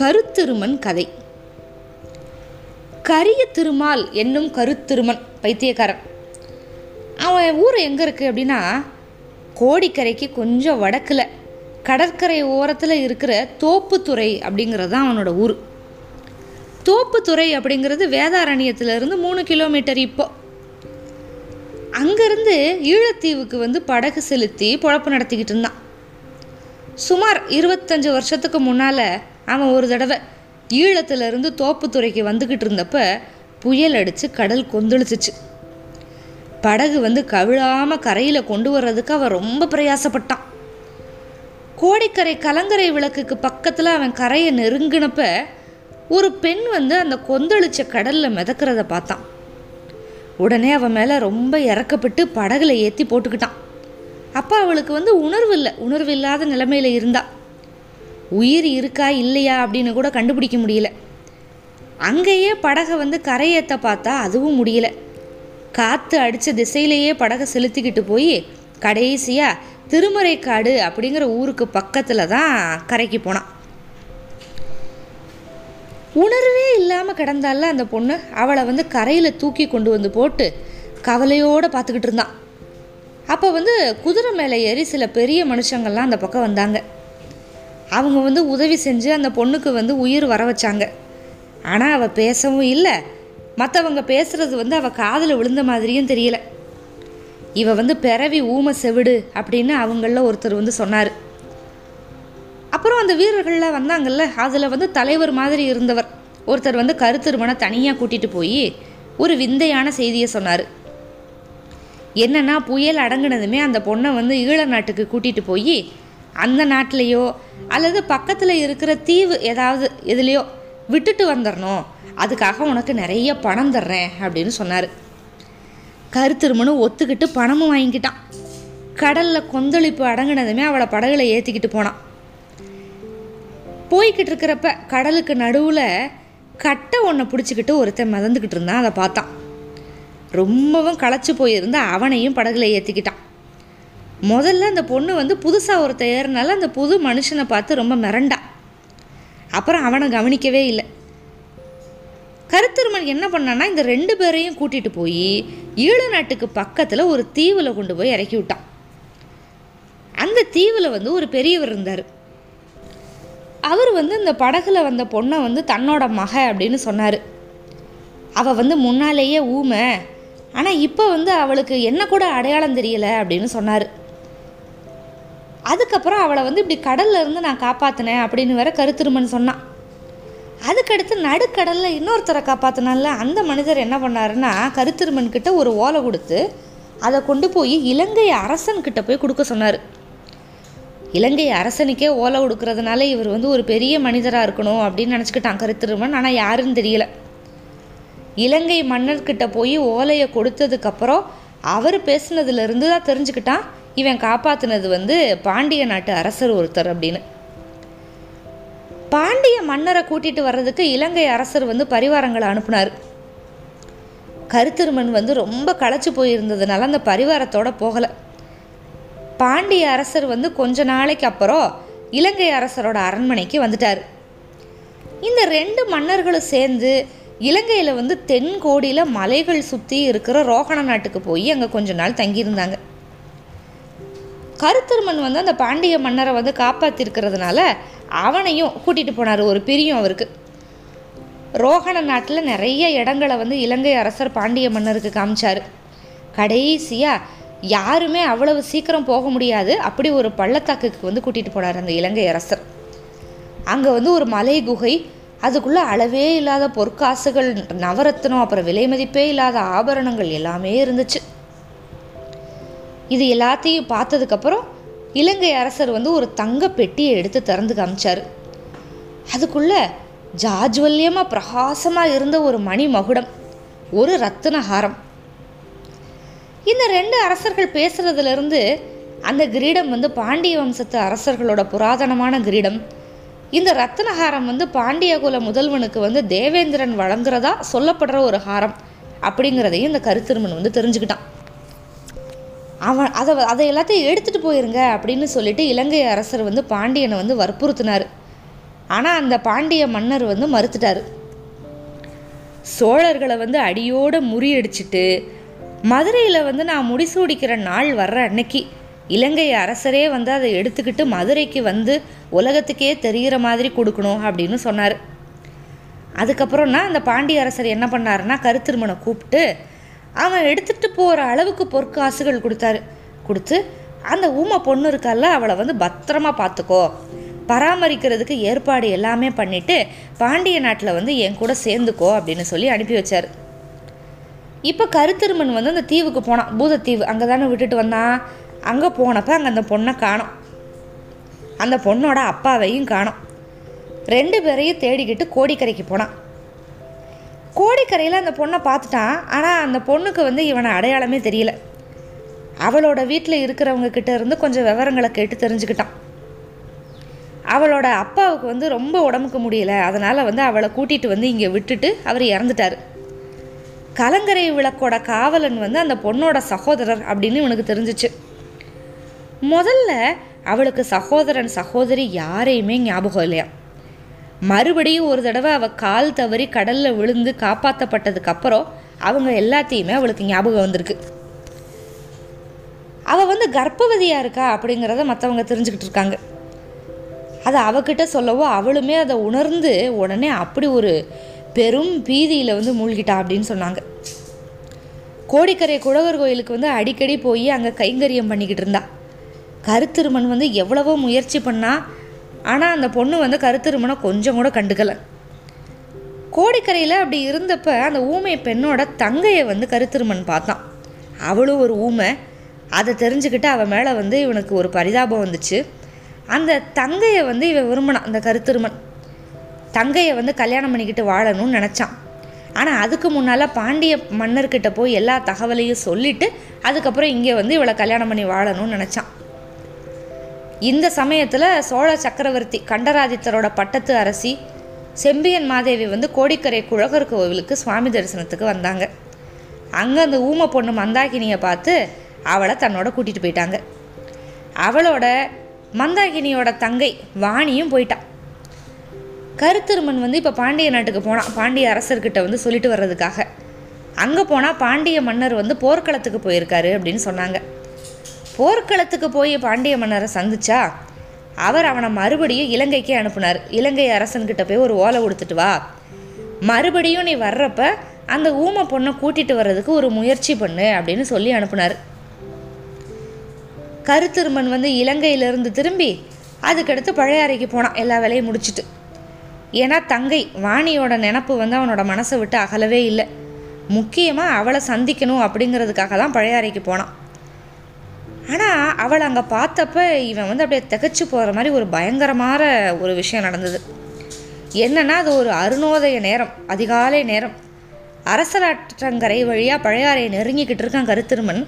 கருத்திருமன் கதை. கரிய திருமால் என்னும் கருத்திருமன் பைத்தியக்காரன். அவன் ஊர் எங்கே இருக்குது அப்படின்னா கோடிக்கரைக்கு கொஞ்சம் வடக்கில் கடற்கரை ஓரத்தில் இருக்கிற தோப்புத்துறை அப்படிங்கிறது தான் அவனோட ஊர். தோப்புத்துறை அப்படிங்கிறது வேதாரண்யத்திலிருந்து மூணு கிலோமீட்டர் இப்போ. அங்கேருந்து ஈழத்தீவுக்கு வந்து படகு செலுத்தி பொழப்பு நடத்திக்கிட்டு இருந்தான். சுமார் இருபத்தஞ்சு வருஷத்துக்கு முன்னால் அவன் ஒரு தடவை ஈழத்துலேருந்து தோப்புத்துறைக்கு வந்துக்கிட்டு இருந்தப்ப புயல் அடித்து கடல் கொந்தளிச்சிச்சு. படகு வந்து கவிழாமல் கரையில் கொண்டு வர்றதுக்கு அவன் ரொம்ப பிரயாசப்பட்டான். கோடிக்கரை கலங்கரை விளக்குக்கு பக்கத்தில் அவன் கரையை நெருங்கினப்ப ஒரு பெண் வந்து அந்த கொந்தளிச்ச கடலில் மிதக்கிறத பார்த்தான். உடனே அவன் மேலே ரொம்ப இறக்கப்பட்டு படகுல ஏற்றி போட்டுக்கிட்டான். அப்போ அவளுக்கு வந்து உணர்வு இல்லை உணர்வு இல்லாத நிலைமையில் இருந்தாள் உயிர் இருக்கா இல்லையா அப்படின்னு கூட கண்டுபிடிக்க முடியல. அங்கேயே படகை வந்து கரையேற்ற பார்த்தா அதுவும் முடியல. காற்று அடித்த திசையிலேயே படகை செலுத்திக்கிட்டு போய் கடைசியாக திருமறைக்காடு அப்படிங்கிற ஊருக்கு பக்கத்தில் தான் கரைக்கு போனான். உணர்வே இல்லாமல் கிடந்தால அந்த பொண்ணு அவளை வந்து கரையில் தூக்கி கொண்டு வந்து போட்டு கவலையோடு பார்த்துக்கிட்டு இருந்தான். அப்போ வந்து குதிரை மேலே ஏறி சில பெரிய மனுஷங்கள்லாம் அந்த பக்கம் வந்தாங்க. அவங்க வந்து உதவி செஞ்சு அந்த பொண்ணுக்கு வந்து உயிர் வர வச்சாங்க. ஆனால் அவள் பேசவும் இல்லை. மற்றவங்க பேசுகிறது வந்து அவள் காதில் விழுந்த மாதிரியும் தெரியல. இவ வந்து பிறவி ஊம செவிடு அப்படின்னு அவங்களில் ஒருத்தர் வந்து சொன்னார். அப்புறம் அந்த வீரர்கள்லாம் வந்தாங்கல்ல அதில் வந்து தலைவர் மாதிரி இருந்தவர். ஒருத்தர் வந்து கருத்திருமனை தனியாக கூட்டிகிட்டு போய் ஒரு விந்தையான செய்தியை சொன்னார். என்னென்னா புயல் அடங்கினதுமே அந்த பொண்ணை வந்து ஈழ நாட்டுக்கு கூட்டிகிட்டு போய் அந்த நாட்டிலையோ அல்லது பக்கத்தில் இருக்கிற தீவு ஏதாவது எதுலேயோ விட்டுட்டு வந்துடணும் அதுக்காக உனக்கு நிறைய பணம் தர்றேன் அப்படின்னு சொன்னார். கருத்திருமனு ஒத்துக்கிட்டு பணமும் வாங்கிக்கிட்டான். கடலில் கொந்தளிப்பு அடங்கினதுமே அவளை படகுல ஏற்றிக்கிட்டு போனான். போய்கிட்டு இருக்கிறப்ப கடலுக்கு நடுவில் கட்டை ஒன்றை பிடிச்சிக்கிட்டு ஒருத்தன் மிதந்துக்கிட்டு இருந்தான். அதை பார்த்தான். ரொம்பவும் களைச்சு போயிருந்தா அவனையும் படகுல ஏற்றிக்கிட்டான் முதல்ல அந்த பொண்ணு வந்து புதுசாக ஒருத்த ஏறினால அந்த புது மனுஷனை பார்த்து ரொம்ப மிரண்டா. அப்புறம் அவனை கவனிக்கவே இல்லை. கருத்திருமன் என்ன பண்ணான்னா இந்த ரெண்டு பேரையும் கூட்டிகிட்டு போய் ஈழ நாட்டுக்கு பக்கத்தில் ஒரு தீவில் கொண்டு போய் இறக்கி விட்டான். அந்த தீவில் வந்து ஒரு பெரியவர் இருந்தார். அவர் வந்து இந்த படகுல வந்த பொண்ணை வந்து தன்னோட மக அப்படின்னு சொன்னார். அவள் வந்து முன்னாலேயே ஊமை ஆனால் இப்போ வந்து அவளுக்கு என்ன கூட அடையாளம் தெரியலை அப்படின்னு சொன்னார். அதுக்கப்புறம் அவளை வந்து இப்படி கடல்ல இருந்து நான் காப்பாற்றினேன் அப்படின்னு வேற கருத்திருமன் சொன்னான் அதுக்கடுத்து நடுக்கடலில் இன்னொருத்தரை காப்பாற்றினால அந்த மனிதர் என்ன பண்ணாருன்னா கருத்திருமன் கிட்ட ஒரு ஓலை கொடுத்து அதை கொண்டு போய் இலங்கை அரசன்கிட்ட போய் கொடுக்க சொன்னார். இலங்கை அரசனுக்கே ஓலை கொடுக்கறதுனால இவர் வந்து ஒரு பெரிய மனிதராக இருக்கணும் அப்படின்னு நினச்சிக்கிட்டான் கருத்திருமன். ஆனால் யாருன்னு தெரியல. இலங்கை மன்னர்கிட்ட போய் ஓலையை கொடுத்ததுக்கப்புறம் அவர் பேசுனதுலேருந்து தான் தெரிஞ்சுக்கிட்டான். இவன் காப்பாற்றினது வந்து பாண்டிய நாட்டு அரசர் ஒருத்தர் அப்படின்னு. பாண்டிய மன்னரை கூட்டிட்டு வர்றதுக்கு இலங்கை அரசர் வந்து பரிவாரங்களை அனுப்புனார். கருத்திருமன் வந்து ரொம்ப களைச்சு போயிருந்ததுனால அந்த பரிவாரத்தோட போகலை. பாண்டிய அரசர் வந்து கொஞ்ச நாளைக்கு அப்புறம் இலங்கை அரசரோட அரண்மனைக்கு வந்துட்டார். இந்த ரெண்டு மன்னர்களும் சேர்ந்து இலங்கையில் வந்து தென்கோடியில் மலைகள் சுற்றி இருக்கிற ரோகண நாட்டுக்கு போய் அங்கே கொஞ்ச நாள் தங்கியிருந்தாங்க. கருத்தர்மன் வந்து அந்த பாண்டிய மன்னரை வந்து காப்பாற்றிருக்கிறதுனால அவனையும் கூட்டிகிட்டு போனார் ஒரு பிரியும் அவருக்கு. ரோகண நாட்டில் நிறைய இடங்களை வந்து இலங்கை அரசர் பாண்டிய மன்னருக்கு காமிச்சார். கடைசியாக யாருமே அவ்வளவு சீக்கிரம் போக முடியாது அப்படி ஒரு பள்ளத்தாக்குக்கு வந்து கூட்டிகிட்டு போனார் அந்த இலங்கை அரசர். அங்கே வந்து ஒரு மலை குகை அதுக்குள்ளே அளவே இல்லாத பொற்காசுகள் நவரத்னம் அப்புறம் விலை மதிப்பே இல்லாத ஆபரணங்கள் எல்லாமே இருந்துச்சு. இது எல்லாத்தையும் பார்த்ததுக்கப்புறம் இலங்கை அரசர் வந்து ஒரு தங்க பெட்டியை எடுத்து திறந்து காமிச்சார். அதுக்குள்ள ஜாஜ்வல்யமாக பிரகாசமாக இருந்த ஒரு மணி மகுடம் ஒரு ரத்தின ஹாரம் இந்த ரெண்டு அரசர்கள் பேசுகிறதுலேருந்து அந்த கிரீடம் வந்து பாண்டிய வம்சத்து அரசர்களோட புராதனமான கிரீடம். இந்த ரத்தினஹாரம் வந்து பாண்டிய குல முதல்வனுக்கு வந்து தேவேந்திரன் வழங்குறதா சொல்லப்படுற ஒரு ஹாரம் அப்படிங்கிறதையும் இந்த கருத்திருமன் வந்து தெரிஞ்சுக்கிட்டான். அவன் அதை அதை எல்லாத்தையும் எடுத்துகிட்டு போயிருங்க அப்படின்னு சொல்லிட்டு இலங்கை அரசர் வந்து பாண்டியனை வந்து வற்புறுத்தினார். ஆனால் அந்த பாண்டிய மன்னர் வந்து மறுத்துட்டார். சோழர்களை வந்து அடியோடு முறியடிச்சிட்டு மதுரையில் வந்து நான் முடிசூடிக்கிற நாள் வர்ற அன்னைக்கு இலங்கை அரசரே வந்து அதை எடுத்துக்கிட்டு மதுரைக்கு வந்து உலகத்துக்கே தெரிகிற மாதிரி கொடுக்கணும் அப்படின்னு சொன்னார். அதுக்கப்புறம்னா அந்த பாண்டிய அரசர் என்ன பண்ணாருன்னா கருத்திருமனை கூப்பிட்டு அவன் எடுத்துகிட்டு போகிற அளவுக்கு பொற்காசுகள் கொடுத்தாரு. கொடுத்து அந்த ஊமை பொண்ணு இருக்கால அவளை வந்து பத்திரமா பார்த்துக்கோ. பராமரிக்கிறதுக்கு ஏற்பாடு எல்லாமே பண்ணிட்டு பாண்டிய நாட்டில் வந்து என் கூட சேர்ந்துக்கோ அப்படின்னு சொல்லி அனுப்பி வச்சார். இப்போ கருத்திருமன் வந்து அந்த தீவுக்கு போனான். பூதத்தீவு. அங்கே தானே விட்டுட்டு வந்தான் அங்கே போனப்போ அங்கே அந்த பொண்ணை காணும். அந்த பொண்ணோட அப்பாவையும் காணோம். ரெண்டு பேரையும் தேடிக்கிட்டு கோடிக்கரைக்கு போனான். கோடிக்கரையில் அந்த பொண்ணை பார்த்துட்டான் ஆனால் அந்த பொண்ணுக்கு வந்து இவனை அடையாளமே தெரியல. அவளோட வீட்டில் இருக்கிறவங்க கிட்ட இருந்து கொஞ்சம் விவரங்களை கேட்டு தெரிஞ்சுக்கிட்டான். அவளோட அப்பாவுக்கு வந்து ரொம்ப உடம்புக்கு முடியல. அதனால் வந்து அவளை கூட்டிகிட்டு வந்து இங்கே விட்டுட்டு அவர் இறந்துட்டார். கலங்கரை விளக்கோட காவலன் வந்து அந்த பொண்ணோட சகோதரர் அப்படின்னு இவனுக்கு தெரிஞ்சிச்சு. முதல்ல அவளுக்கு சகோதரன் சகோதரி யாரையுமே ஞாபகம் இல்லையா மறுபடியும் ஒரு தடவை அவள் கால் தவறி கடலில் விழுந்து காப்பாற்றப்பட்டதுக்கப்புறம் அவங்க எல்லாத்தையுமே அவளுக்கு ஞாபகம் வந்திருக்கு. அவள் வந்து கர்ப்பவதியாக இருக்கா அப்படிங்கிறத மற்றவங்க தெரிஞ்சுக்கிட்டு இருக்காங்க. அதை அவகிட்ட சொல்லவோ அவளுமே அதை உணர்ந்து உடனே அப்படி ஒரு பெரும் பீதியில் வந்து மூழ்கிட்டா அப்படின்னு சொன்னாங்க. கோடிக்கரை குழவர் கோயிலுக்கு வந்து அடிக்கடி போய் அங்கே கைங்கரியம் பண்ணிக்கிட்டு இருந்தா. கருத்திருமன் வந்து எவ்வளவோ முயற்சி பண்ணால் ஆனால் அந்த பொண்ணு வந்து கருத்திருமணம் கொஞ்சம் கூட கண்டுக்கலை. கோடிக்கரையில் அப்படி இருந்தப்ப அந்த ஊமை பெண்ணோட தங்கையை வந்து கருத்திருமன் பார்த்தான். அவளும் ஒரு ஊமை. அதை தெரிஞ்சுக்கிட்டு அவன் மேலே வந்து இவனுக்கு ஒரு பரிதாபம் வந்துச்சு. அந்த தங்கையை வந்து இவன் விரும்பினான் அந்த கருத்திருமன் தங்கையை வந்து கல்யாணம் பண்ணிக்கிட்டு வாழணும்னு நினச்சான். ஆனால் அதுக்கு முன்னால் பாண்டிய மன்னர்கிட்ட போய் எல்லா தகவலையும் சொல்லிவிட்டு அதுக்கப்புறம் இங்கே வந்து இவளை கல்யாணம் பண்ணி வாழணும்னு நினச்சான். இந்த சமயத்தில் சோழ சக்கரவர்த்தி கண்டராதித்தரோட பட்டத்து அரசி செம்பியன் மாதேவி வந்து கோடிக்கரை குழகர் கோவிலுக்கு சுவாமி தரிசனத்துக்கு வந்தாங்க. அங்கே அந்த ஊமை பொண்ணு மந்தாகினியை பார்த்து அவளை தன்னோட கூட்டிகிட்டு போயிட்டாங்க. அவளோட மந்தாகினியோட தங்கை வாணியும் போயிட்டான் கருத்திருமன் வந்து இப்போ பாண்டிய நாட்டுக்கு போனான் பாண்டிய அரசர்கிட்ட வந்து சொல்லிட்டு வர்றதுக்காக. அங்கே போனால் பாண்டிய மன்னர் வந்து போர்க்களத்துக்கு போயிருக்காரு அப்படின்னு சொன்னாங்க. போர்க்களத்துக்கு போய் பாண்டிய மன்னரை சந்திச்சா அவர் அவனை மறுபடியும் இலங்கைக்கு அனுப்புனார். இலங்கை அரசன்கிட்ட போய் ஒரு ஓலை கொடுத்துட்டு வா. மறுபடியும் நீ வர்றப்ப அந்த ஊமை பொண்ணை கூட்டிட்டு வர்றதுக்கு ஒரு முயற்சி பண்ணு அப்படின்னு சொல்லி அனுப்புனார். கருத்திருமன் வந்து இலங்கையிலிருந்து திரும்பி அதுக்கடுத்து பழையாறைக்கு போனான். எல்லா வேலையும் முடிச்சிட்டு. ஏன்னா தங்கை வாணியோட நினப்பு வந்து அவனோட மனசை விட்டு அகலவே இல்லை. முக்கியமாக அவளை சந்திக்கணும் அப்படிங்கிறதுக்காக தான் பழையாறைக்கு போனான். ஆனால் அவளை அங்கே பார்த்தப்ப இவன் வந்து அப்படியே திகச்சு போகிற மாதிரி ஒரு பயங்கரமான ஒரு விஷயம் நடந்தது. என்னென்னா அது ஒரு அருணோதய நேரம் அதிகாலை நேரம். அரசராற்றங்கரை வழியாக பழையாறையை நெருங்கிக்கிட்டு இருக்கான் கருத்திருமன்.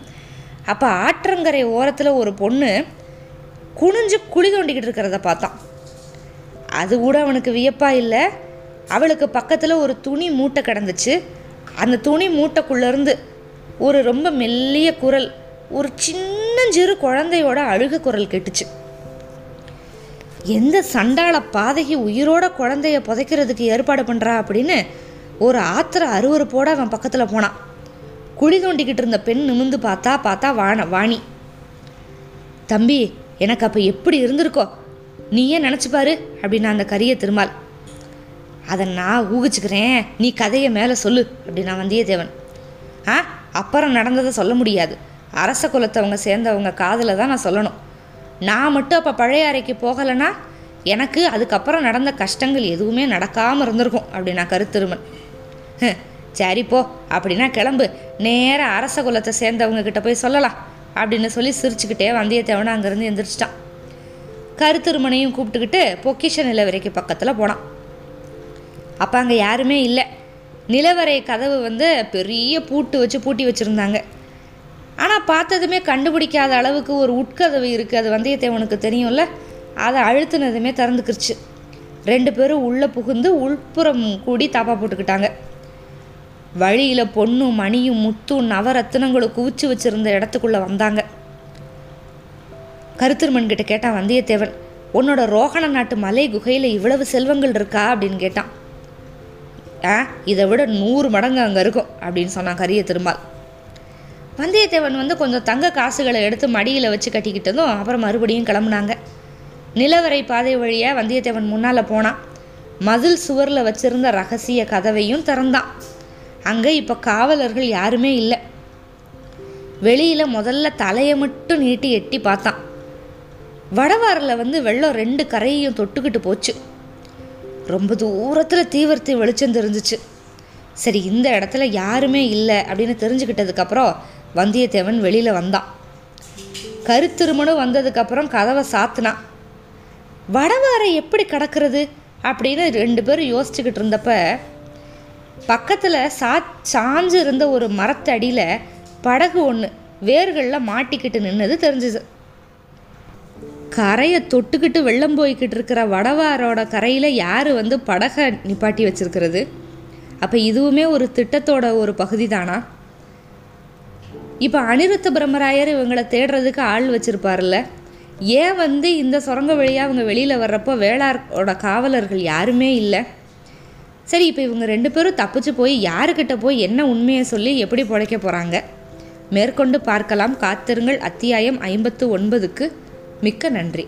அப்போ ஆற்றங்கரை ஓரத்தில் ஒரு பொண்ணு குனிஞ்சு குழி தோண்டிக்கிட்டு இருக்கிறத பார்த்தான். அது கூட அவனுக்கு வியப்பாக இல்லை. அவளுக்கு பக்கத்தில் ஒரு துணி மூட்டை கிடந்துச்சு. அந்த துணி மூட்டைக்குள்ளேருந்து ஒரு ரொம்ப மெல்லிய குரல் ஒரு சின்ன சின்னஞ்சிறு குழந்தையோட அழுக குரல் கேட்டுச்சு. எந்த சண்டாள பாதகி உயிரோட குழந்தைய புதைக்கிறதுக்கு ஏற்பாடு பண்ணுறா அப்படின்னு ஒரு ஆத்திர அருவருப்போட அவன் பக்கத்தில் போனான். குழி தோண்டிக்கிட்டு இருந்த பெண் நிமிந்து பார்த்தா பார்த்தா வான வாணி. தம்பி எனக்கு அப்போ எப்படி இருந்திருக்கோ? நீயே நினச்சி பாரு அப்படின்னா அந்த கரிய திருமால். அதை நான் ஊகிச்சுக்கிறேன். நீ கதையை மேலே சொல்லு அப்படின்னா வந்தியத்தேவன். ஆ அப்புறம் நடந்ததை சொல்ல முடியாது. அரச குலத்தவங்க சேர்ந்தவங்க காதில் தான் நான் சொல்லணும். நான் மட்டும் அப்போ பழைய அறைக்கு போகலைன்னா எனக்கு அதுக்கப்புறம் நடந்த கஷ்டங்கள் எதுவுமே நடக்காமல் இருந்திருக்கும் அப்படின்னா கருத்திருமன் "ஹ், சரி போ அப்படின்னா கிளம்பு. நேராக அரச குலத்தை சேர்ந்தவங்க கிட்ட போய் சொல்லலாம் அப்படின்னு சொல்லி சிரிச்சுக்கிட்டே வந்தியத்தேவனை அங்கேருந்து எந்திரிச்சிட்டான். கருத்திருமனையும் கூப்பிட்டுக்கிட்டு பொக்கிஷ நிலவரைக்கு பக்கத்தில் போனான். அப்போ அங்கே யாருமே இல்லை. நிலவரை கதவு வந்து பெரிய பூட்டு வச்சு பூட்டி வச்சுருந்தாங்க. பார்த்ததுமே கண்டுபிடிக்காத அளவுக்கு ஒரு உட்கதவு இருக்குது அது வந்தியத்தேவனுக்கு தெரியும்ல? அதை அழுத்துனதுமே திறந்துக்கிருச்சு. ரெண்டு பேரும் உள்ளே புகுந்து உள்புறம் கூடி தாப்பா போட்டுக்கிட்டாங்க. வழியில் பொண்ணும் மணியும் முத்தும் நவரத்தினங்களும் குவிச்சு வச்சுருந்த இடத்துக்குள்ளே வந்தாங்க. கருத்திருமன் கிட்ட கேட்டான் வந்தியத்தேவன் உன்னோட ரோகண நாட்டு மலை குகையில் இவ்வளவு செல்வங்கள் இருக்கா? அப்படின்னு கேட்டான். ஆ இதை விட நூறு மடங்கு அங்கே இருக்கும் அப்படின்னு சொன்னான் கரிய திருமால். வந்தியத்தேவன் வந்து கொஞ்சம் தங்க காசுகளை எடுத்து மடியில் வச்சு கட்டிக்கிட்டதும் அப்புறம் மறுபடியும் கிளம்புனாங்க. நிலவரை பாதை வழியாக வந்தியத்தேவன் முன்னால் போனான். மதில் சுவரில் வச்சிருந்த ரகசிய கதவையும் திறந்தான். அங்கே இப்போ காவலர்கள் யாருமே இல்லை. வெளியில் முதல்ல தலையை மட்டும் நீட்டி எட்டி பார்த்தான். வடவாரில் வந்து வெள்ளம் ரெண்டு கரையையும் தொட்டுக்கிட்டு போச்சு. ரொம்ப தூரத்தில் தீவிரத்தை வெளிச்சம் தெரிஞ்சிச்சு. சரி இந்த இடத்துல யாருமே இல்லை அப்படின்னு தெரிஞ்சுக்கிட்டதுக்கப்புறம் வந்தியத்தேவன் வெளியில் வந்தான். கருத்திருமணம் வந்ததுக்கப்புறம் கதவை சாத்தினான் வடவாரை எப்படி கடக்கிறது? அப்படின்னு ரெண்டு பேரும் யோசிச்சுக்கிட்டு இருந்தப்ப பக்கத்தில் சா சாஞ்சு இருந்த ஒரு மரத்தடியில் படகு ஒன்று வேர்களில் மாட்டிக்கிட்டு நின்னது தெரிஞ்சுது. கரையை தொட்டுக்கிட்டு வெள்ளம் போய்கிட்டு இருக்கிற வடவாரோட கரையில் யார் வந்து படகை நிப்பாட்டி வச்சிருக்கிறது? அப்போ இதுவுமே ஒரு திட்டத்தோட ஒரு பகுதி தானா இப்போ அனிருத்த பிரம்மராயர் இவங்களை தேடுறதுக்கு ஆள் வச்சிருப்பார்ல ஏன் வந்து இந்த சுரங்க வழியாக அவங்க வெளியில் வர்றப்போ வேளாரோட காவலர்கள் யாருமே இல்லை? சரி இப்போ இவங்க ரெண்டு பேரும் தப்பிச்சு போய் யாருக்கிட்ட போய் என்ன உண்மையை சொல்லி எப்படி பிழைக்க போகிறாங்க மேற்கொண்டு பார்க்கலாம். காத்திருங்கள். அத்தியாயம் ஐம்பத்து ஒன்பதுக்கு மிக்க நன்றி.